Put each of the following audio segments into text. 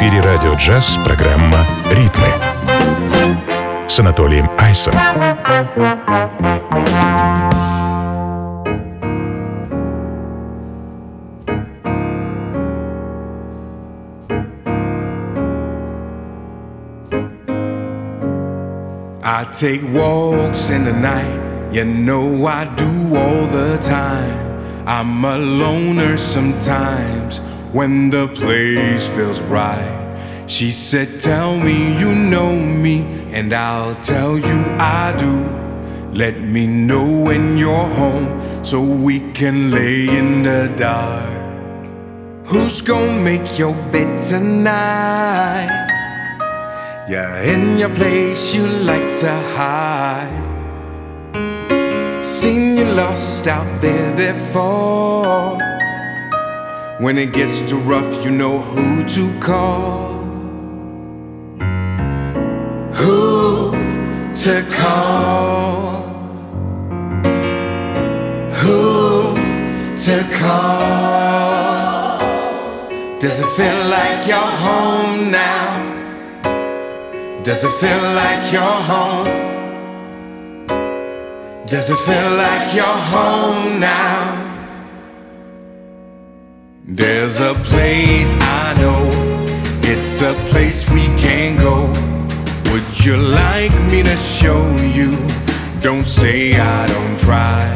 эфире радио джаз программа «Ритмы» с Анатолием Айсом. I take walks in the night, you know I do all the time. I'm a loner sometimes when the place feels right. She said, Tell me you know me, and I'll tell you I do. Let me know when you're home so we can lay in the dark. Who's gonna make your bed tonight? Yeah, in your place you like to hide. Seen you lost out there before. When it gets too rough, you know who to call. Who to call? Who to call? Does it feel like you're home now? Does it feel like you're home? Does it feel like you're home now? There's a place I know, it's a place we can go. Would you like me to show you? Don't say I don't try.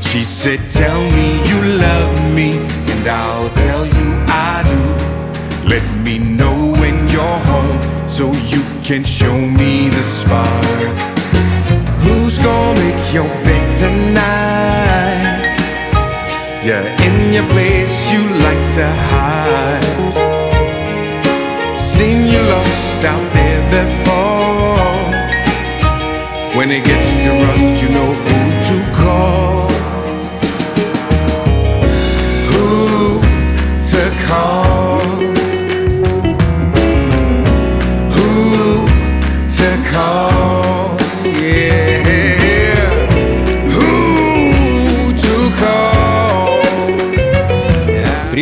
She said, Tell me you love me, and I'll tell you I do. Let me know when you're home so you can show me the spark. Who's gonna make your bed tonight? Yeah, your place you like to hide. Seen you lost out there before. When it gets too rough, you know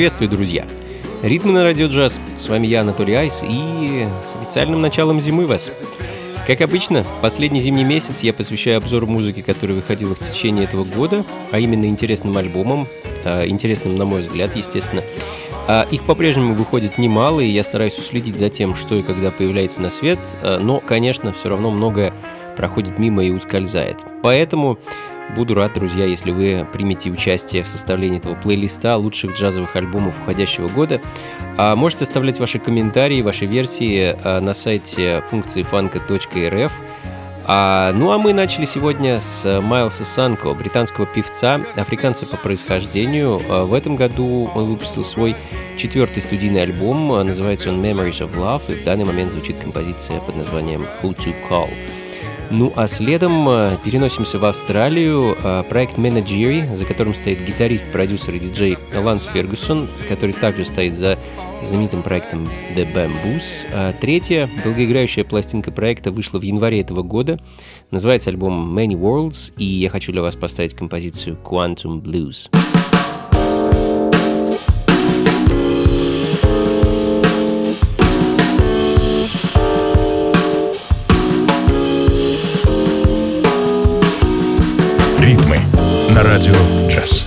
Приветствую, друзья! Ритмы на радио джаз. С вами я, Анатолий Айс, и с официальным началом зимы вас. Как обычно, последний зимний месяц я посвящаю обзору музыки, которая выходила в течение этого года, а именно интересным альбомам, а, интересным, на мой взгляд, естественно. А, Их по-прежнему выходит немало, и я стараюсь уследить за тем, что и когда появляется на свет, а, но, конечно, все равно многое проходит мимо и ускользает. Поэтому Буду рад, друзья, если вы примете участие в составлении этого плейлиста лучших джазовых альбомов уходящего года. А можете оставлять ваши комментарии, ваши версии а, на сайте функции фанка.рф. А, ну а мы начали сегодня с Майлса Санко, британского певца, африканца по происхождению. А, в этом году он выпустил свой четвертый студийный альбом, а, называется он Memories of Love, и в данный момент звучит композиция под названием Who to Call. Ну а следом э, переносимся в Австралию. Э, Проект Manageri, за которым стоит гитарист, продюсер и диджей Ланс Фергюсон, который также стоит за знаменитым проектом The Bamboos. А Третья долгоиграющая пластинка проекта вышла в январе этого года. Называется альбом Many Worlds, и я хочу для вас поставить композицию Quantum Blues. Ритмы на радио джаз.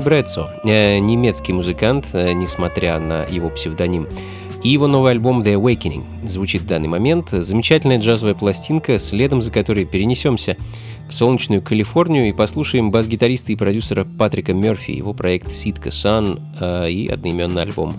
Джани Брэдсо, э, немецкий музыкант, э, несмотря на его псевдоним. И его новый альбом The Awakening звучит в данный момент. Замечательная джазовая пластинка, следом за которой перенесемся в солнечную Калифорнию и послушаем бас-гитариста и продюсера Патрика Мерфи, его проект Sitka Sun э, и одноименный альбом.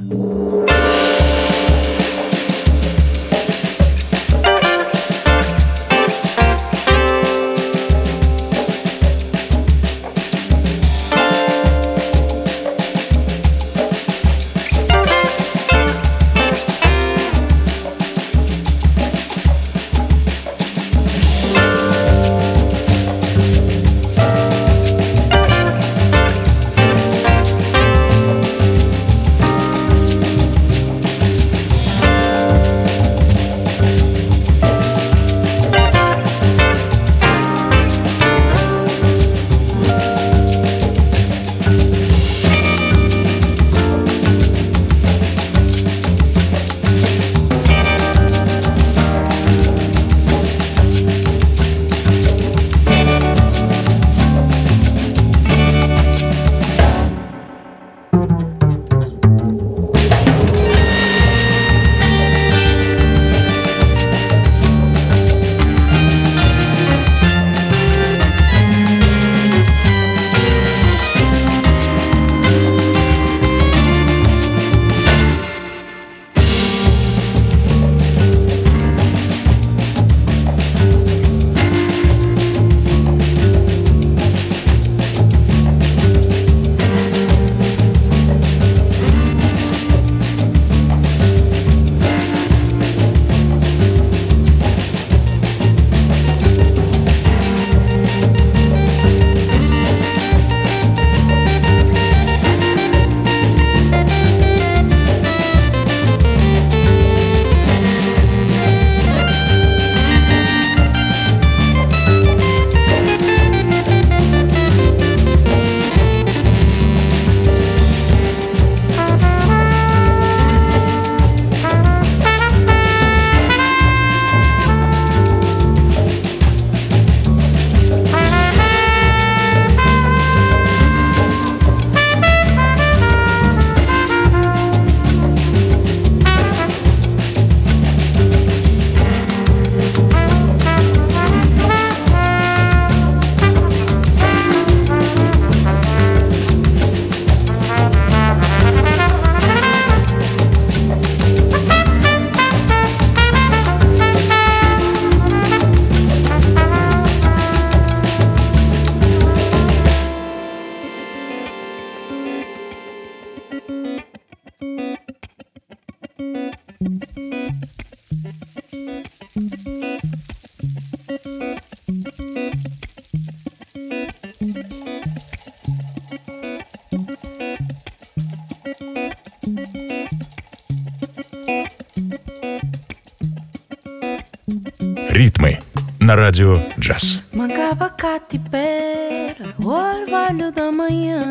на радио джаз. Macabacate pera, o orvalho da manhã,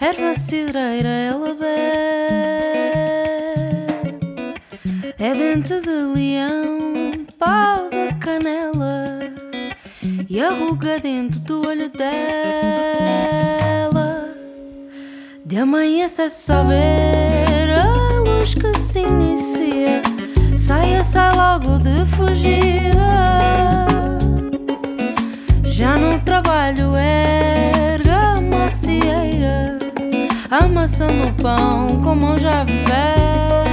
erva cidreira ela bebe, é dente de leão, pau da canela e a ruga dentro do olho dela. De amanhã se só ver a luz que se inicia, saia, sai logo de fugida. Trabalho erga a macieira, amassando o pão como já velha.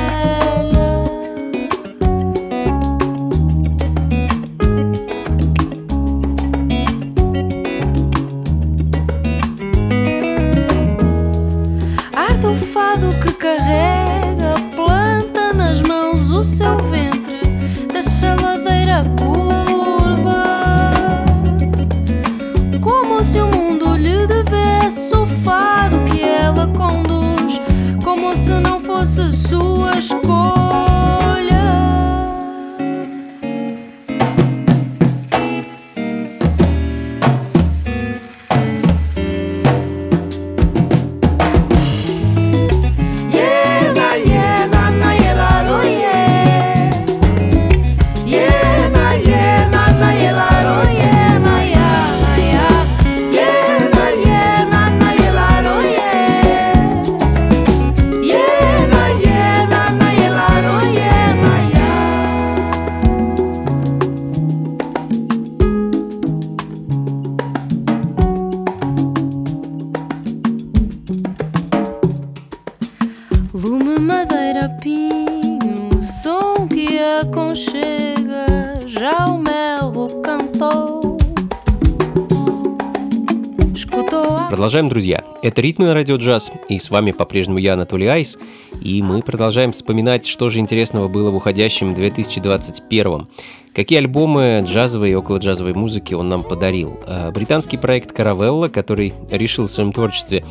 Это «Ритмы на радио джаз», и с вами по-прежнему я, Анатолий Айс, и мы продолжаем вспоминать, что же интересного было в уходящем 2021 Какие альбомы джазовой и около-джазовой музыки он нам подарил? Э, Британский проект «Каравелла», который решил в своем творчестве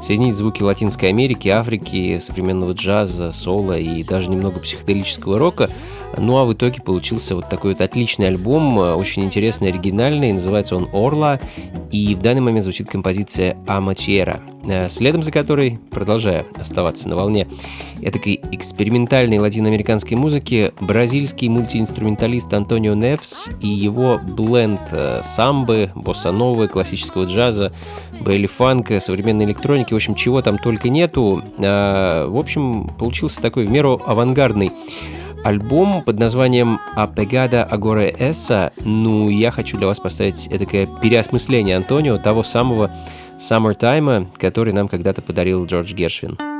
соединить звуки Латинской Америки, Африки, современного джаза, соло и даже немного психоделического рока. Ну а в итоге получился вот такой вот отличный альбом, э, очень интересный, оригинальный, называется он «Орла», и в данный момент звучит композиция «Амачера», э, следом за которой, продолжая оставаться на волне этакой экспериментальной латиноамериканской музыки, бразильский мультиинструменталист Антонио Невс и его бленд э, самбы, босса-новы, классического джаза, бейли-фанка, современной электроники, в общем, чего там только нету. А, В общем, получился такой в меру авангардный альбом под названием «Apegada Agora Essa». Ну, я хочу для вас поставить такое переосмысление Антонио, того самого «Summertime», который нам когда-то подарил Джордж Гершвин.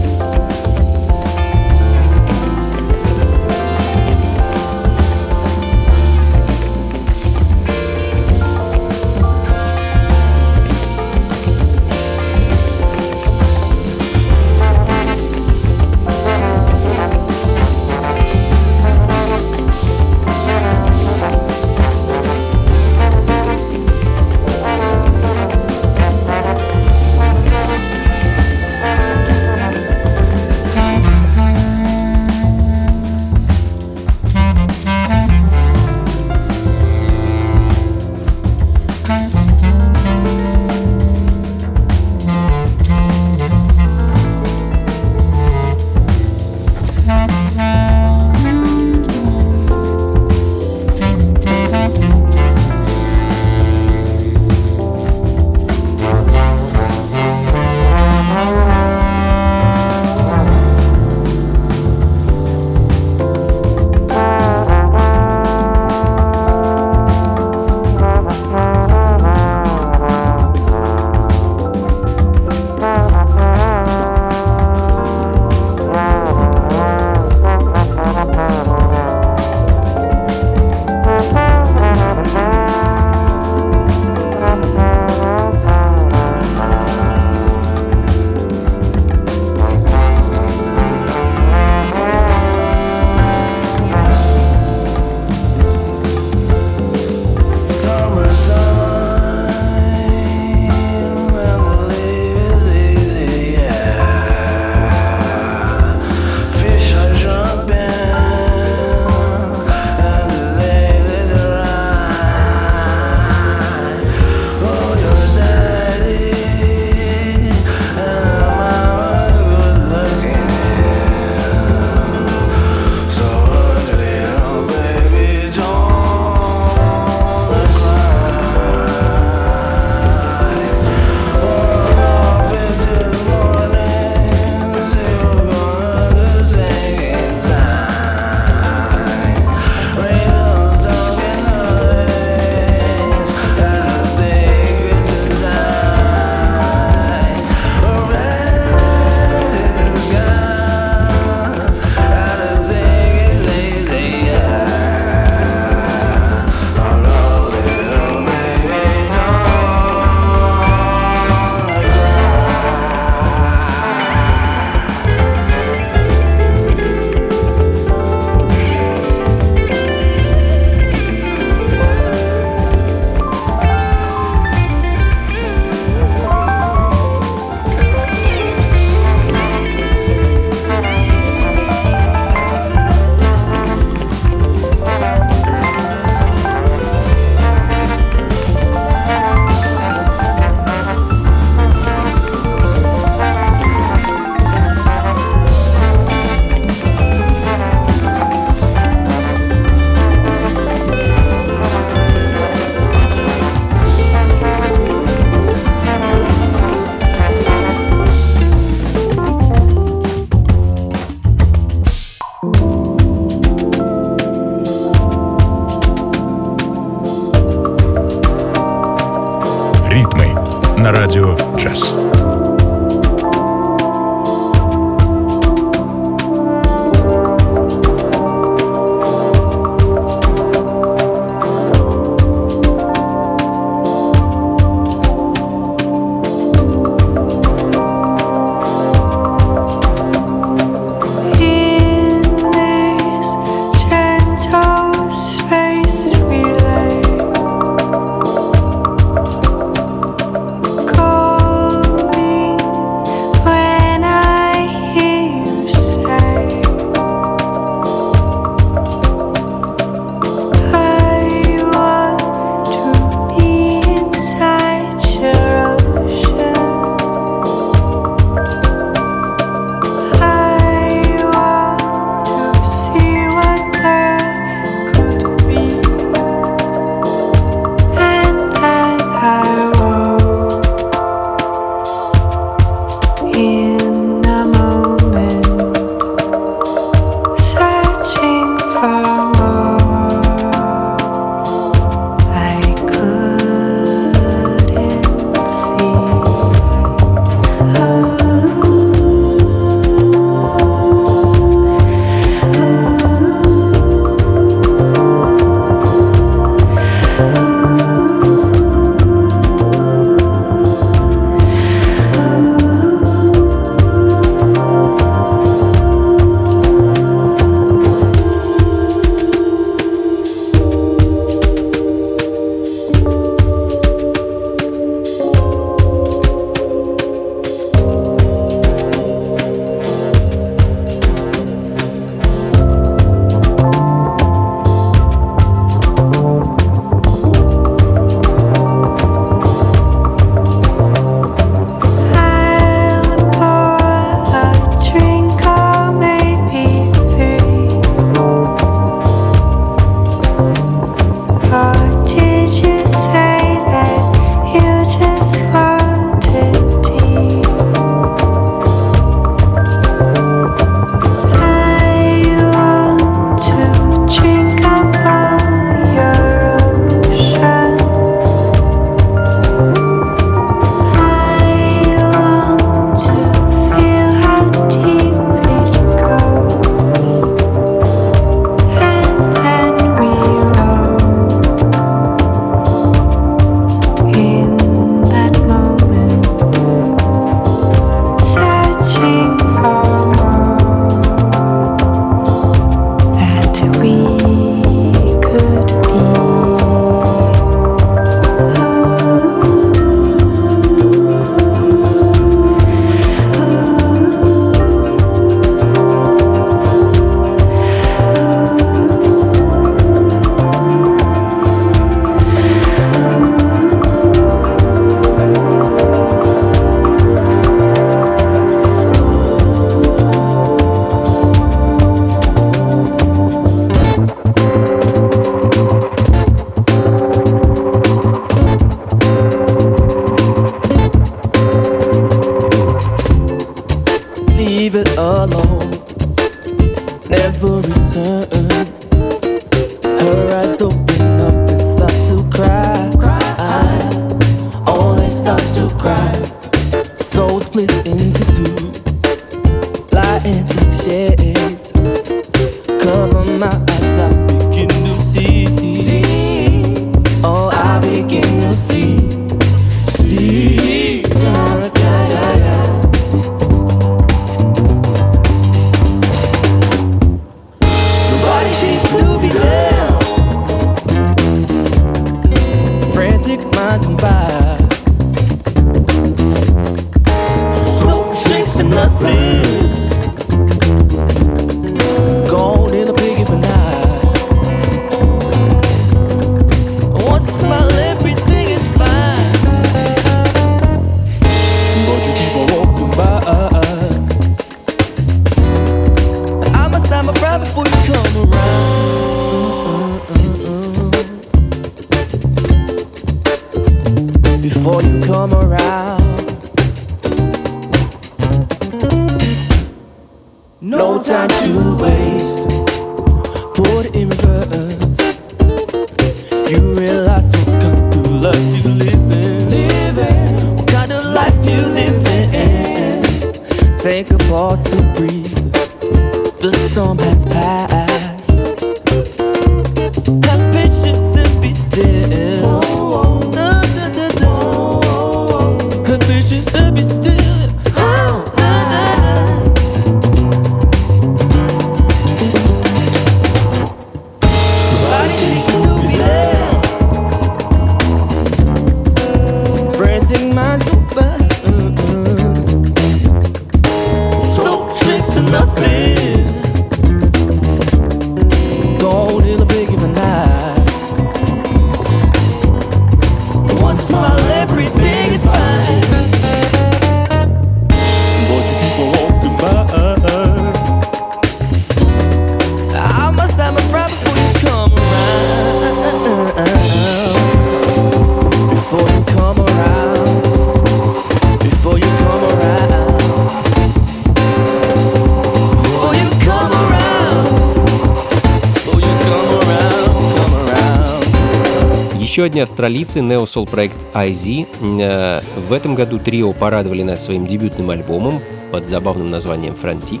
Сегодня австралийцы Neo Soul Project IZ. Э, в этом году трио порадовали нас своим дебютным альбомом под забавным названием «Франтик».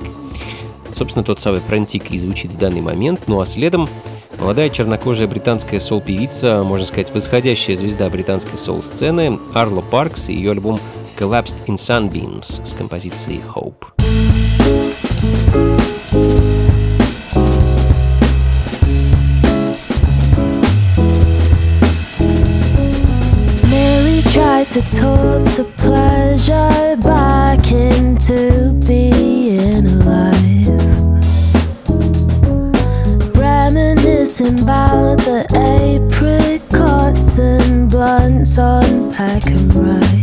Собственно, тот самый «Франтик» и звучит в данный момент. Ну а следом молодая чернокожая британская сол-певица, можно сказать, восходящая звезда британской сол-сцены Арла Паркс и ее альбом «Collapsed in Sunbeams» с композицией «Hope». to talk the pleasure back into being alive. Reminiscing about the apricots and blunts on Peckham Rye.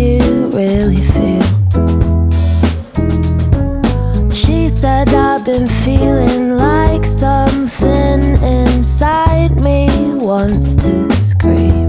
you really feel. She said, I've been feeling like something inside me wants to scream.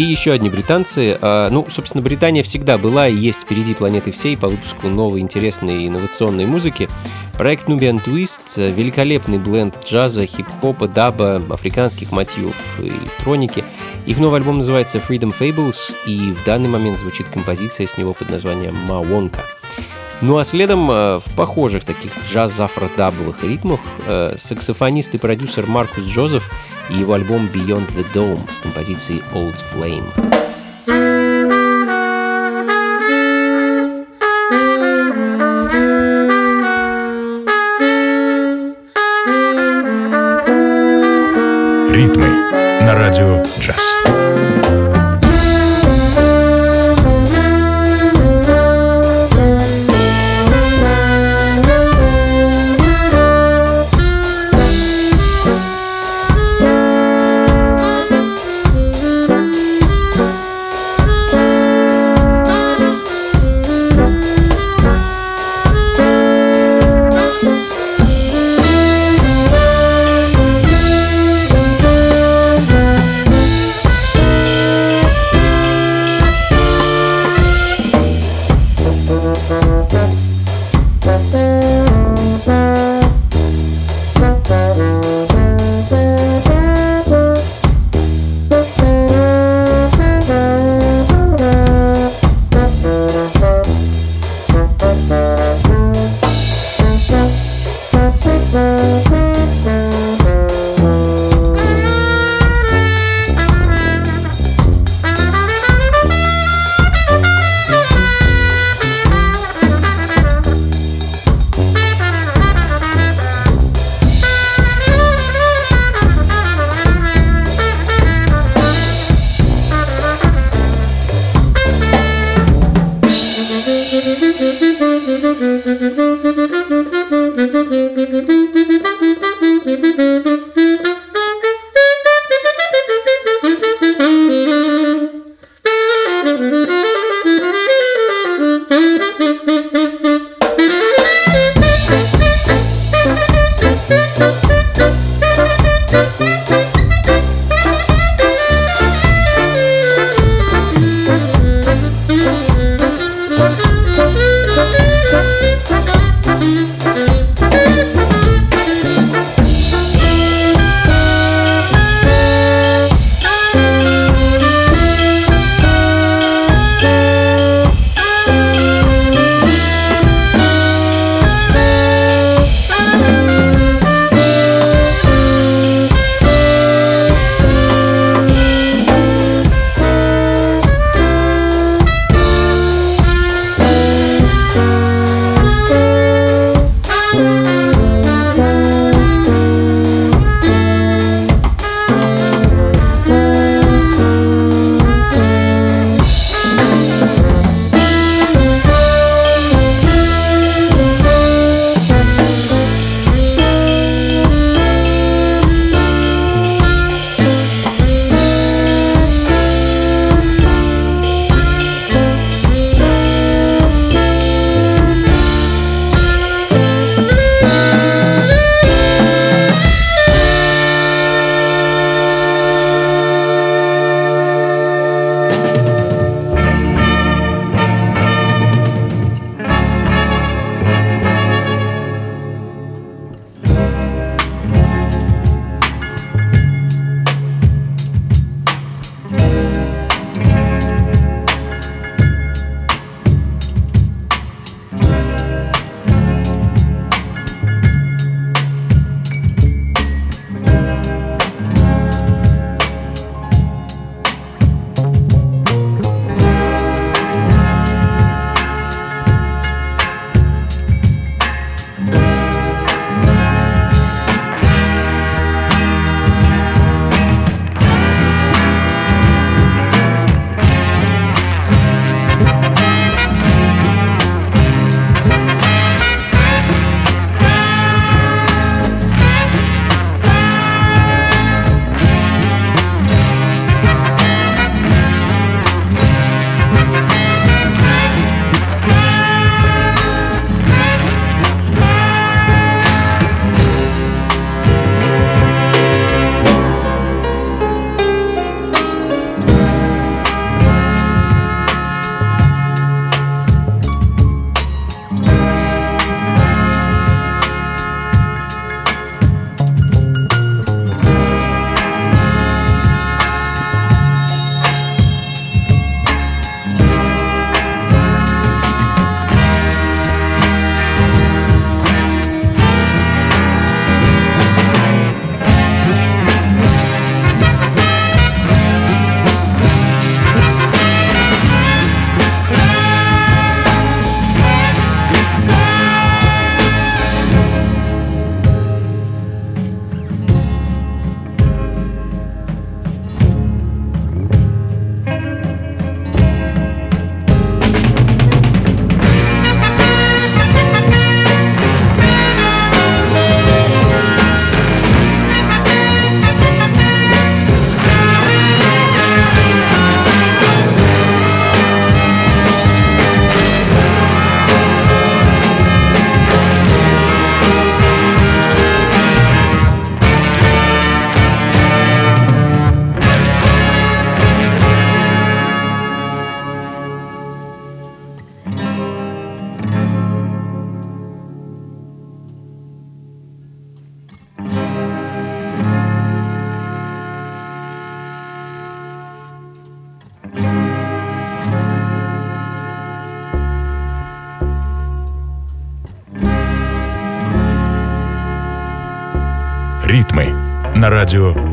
И еще одни британцы. А, Ну, собственно, Британия всегда была и есть впереди планеты всей по выпуску новой интересной инновационной музыки. Проект Nubian Twist — великолепный бленд джаза, хип-хопа, даба, африканских мотивов и электроники. Их новый альбом называется Freedom Fables, и в данный момент звучит композиция с него под названием «Ма Вонка». Ну а следом э, в похожих таких джаз-афродабовых ритмах э, саксофонист и продюсер Маркус Джозеф и его альбом Beyond the Dome с композицией Old Flame. Ритмы на радио джаз.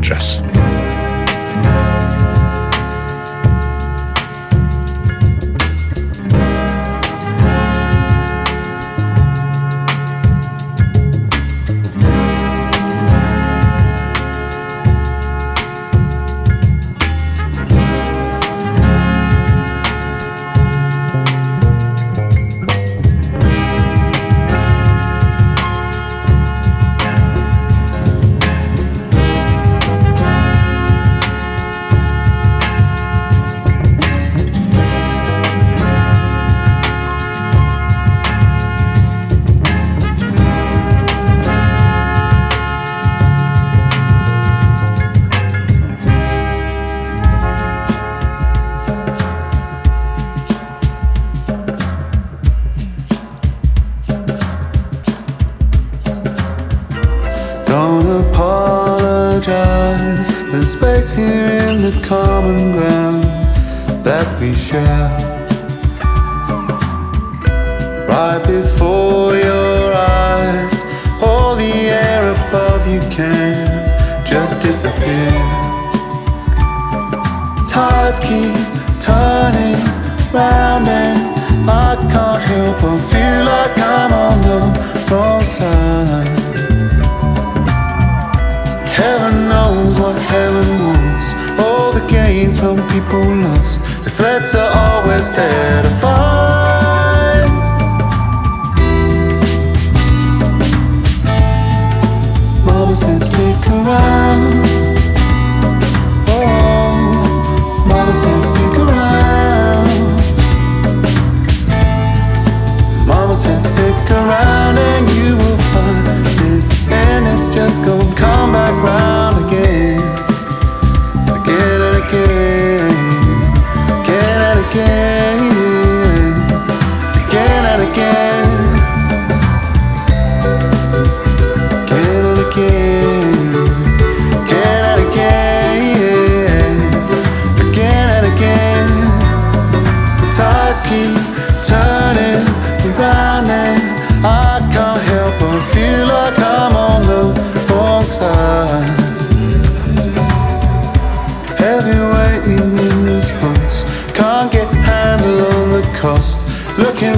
address. The common ground that we share. Right before your eyes, all the air above you can just disappear. Tides keep turning round and I can't help but feel like I'm on the wrong side. Heaven knows what heaven from people lost. The threats are always there to find.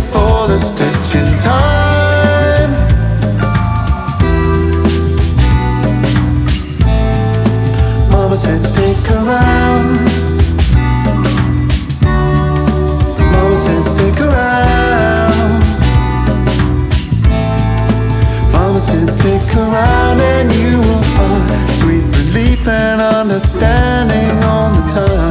For the stitch in time. Mama said stick around. Mama said stick around. Mama said stick around and you will find sweet relief and understanding on the time.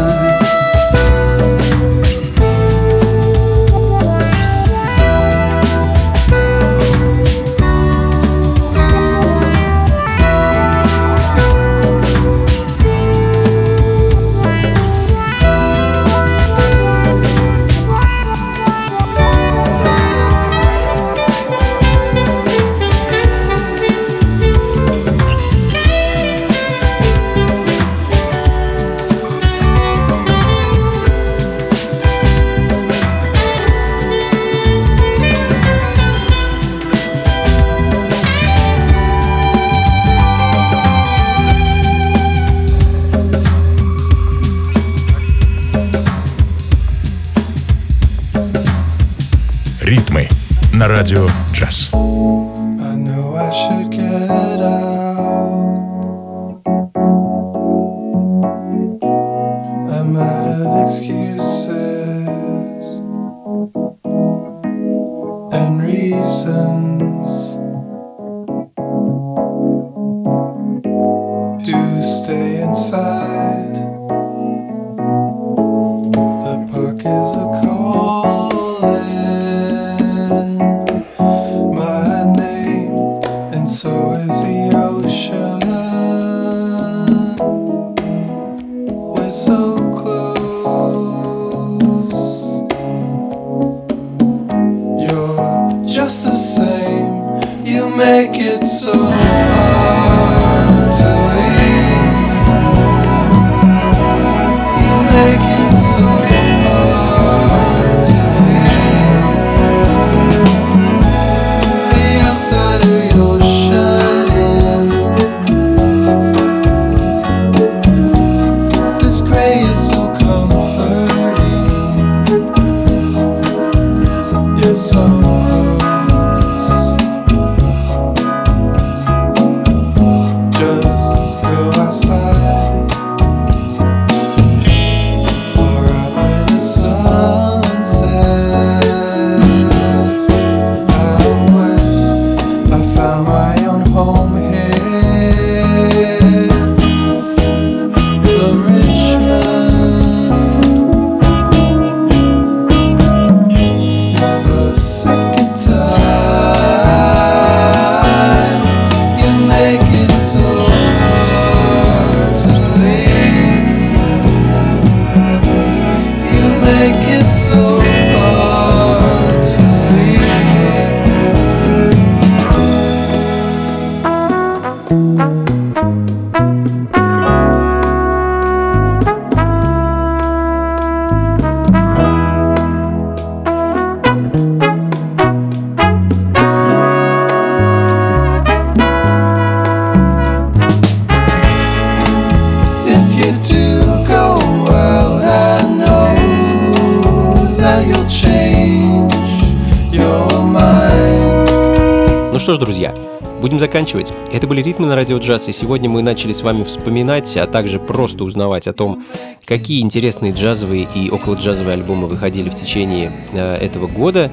Что ж, друзья, будем заканчивать. Это были ритмы на радио джаз, и сегодня мы начали с вами вспоминать, а также просто узнавать о том, какие интересные джазовые и около джазовые альбомы выходили в течение э, этого года.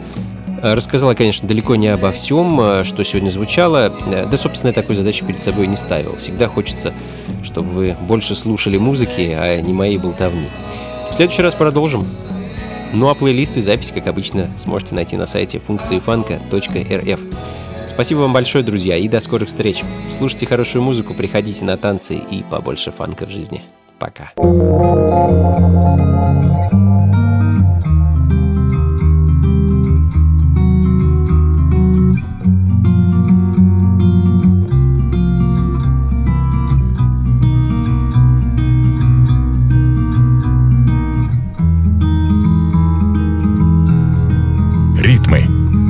Э, Рассказала, конечно, далеко не обо всем, э, что сегодня звучало. Э, Да, собственно, я такой задачи перед собой не ставил. Всегда хочется, чтобы вы больше слушали музыки, а не моей болтовни. В следующий раз продолжим. Ну а плейлисты и запись, как обычно, сможете найти на сайте функции фанка.рф. Спасибо вам большое, друзья, и до скорых встреч. Слушайте хорошую музыку, приходите на танцы и побольше фанка в жизни. Пока.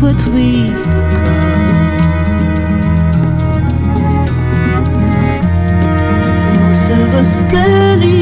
what we've become. Most of us barely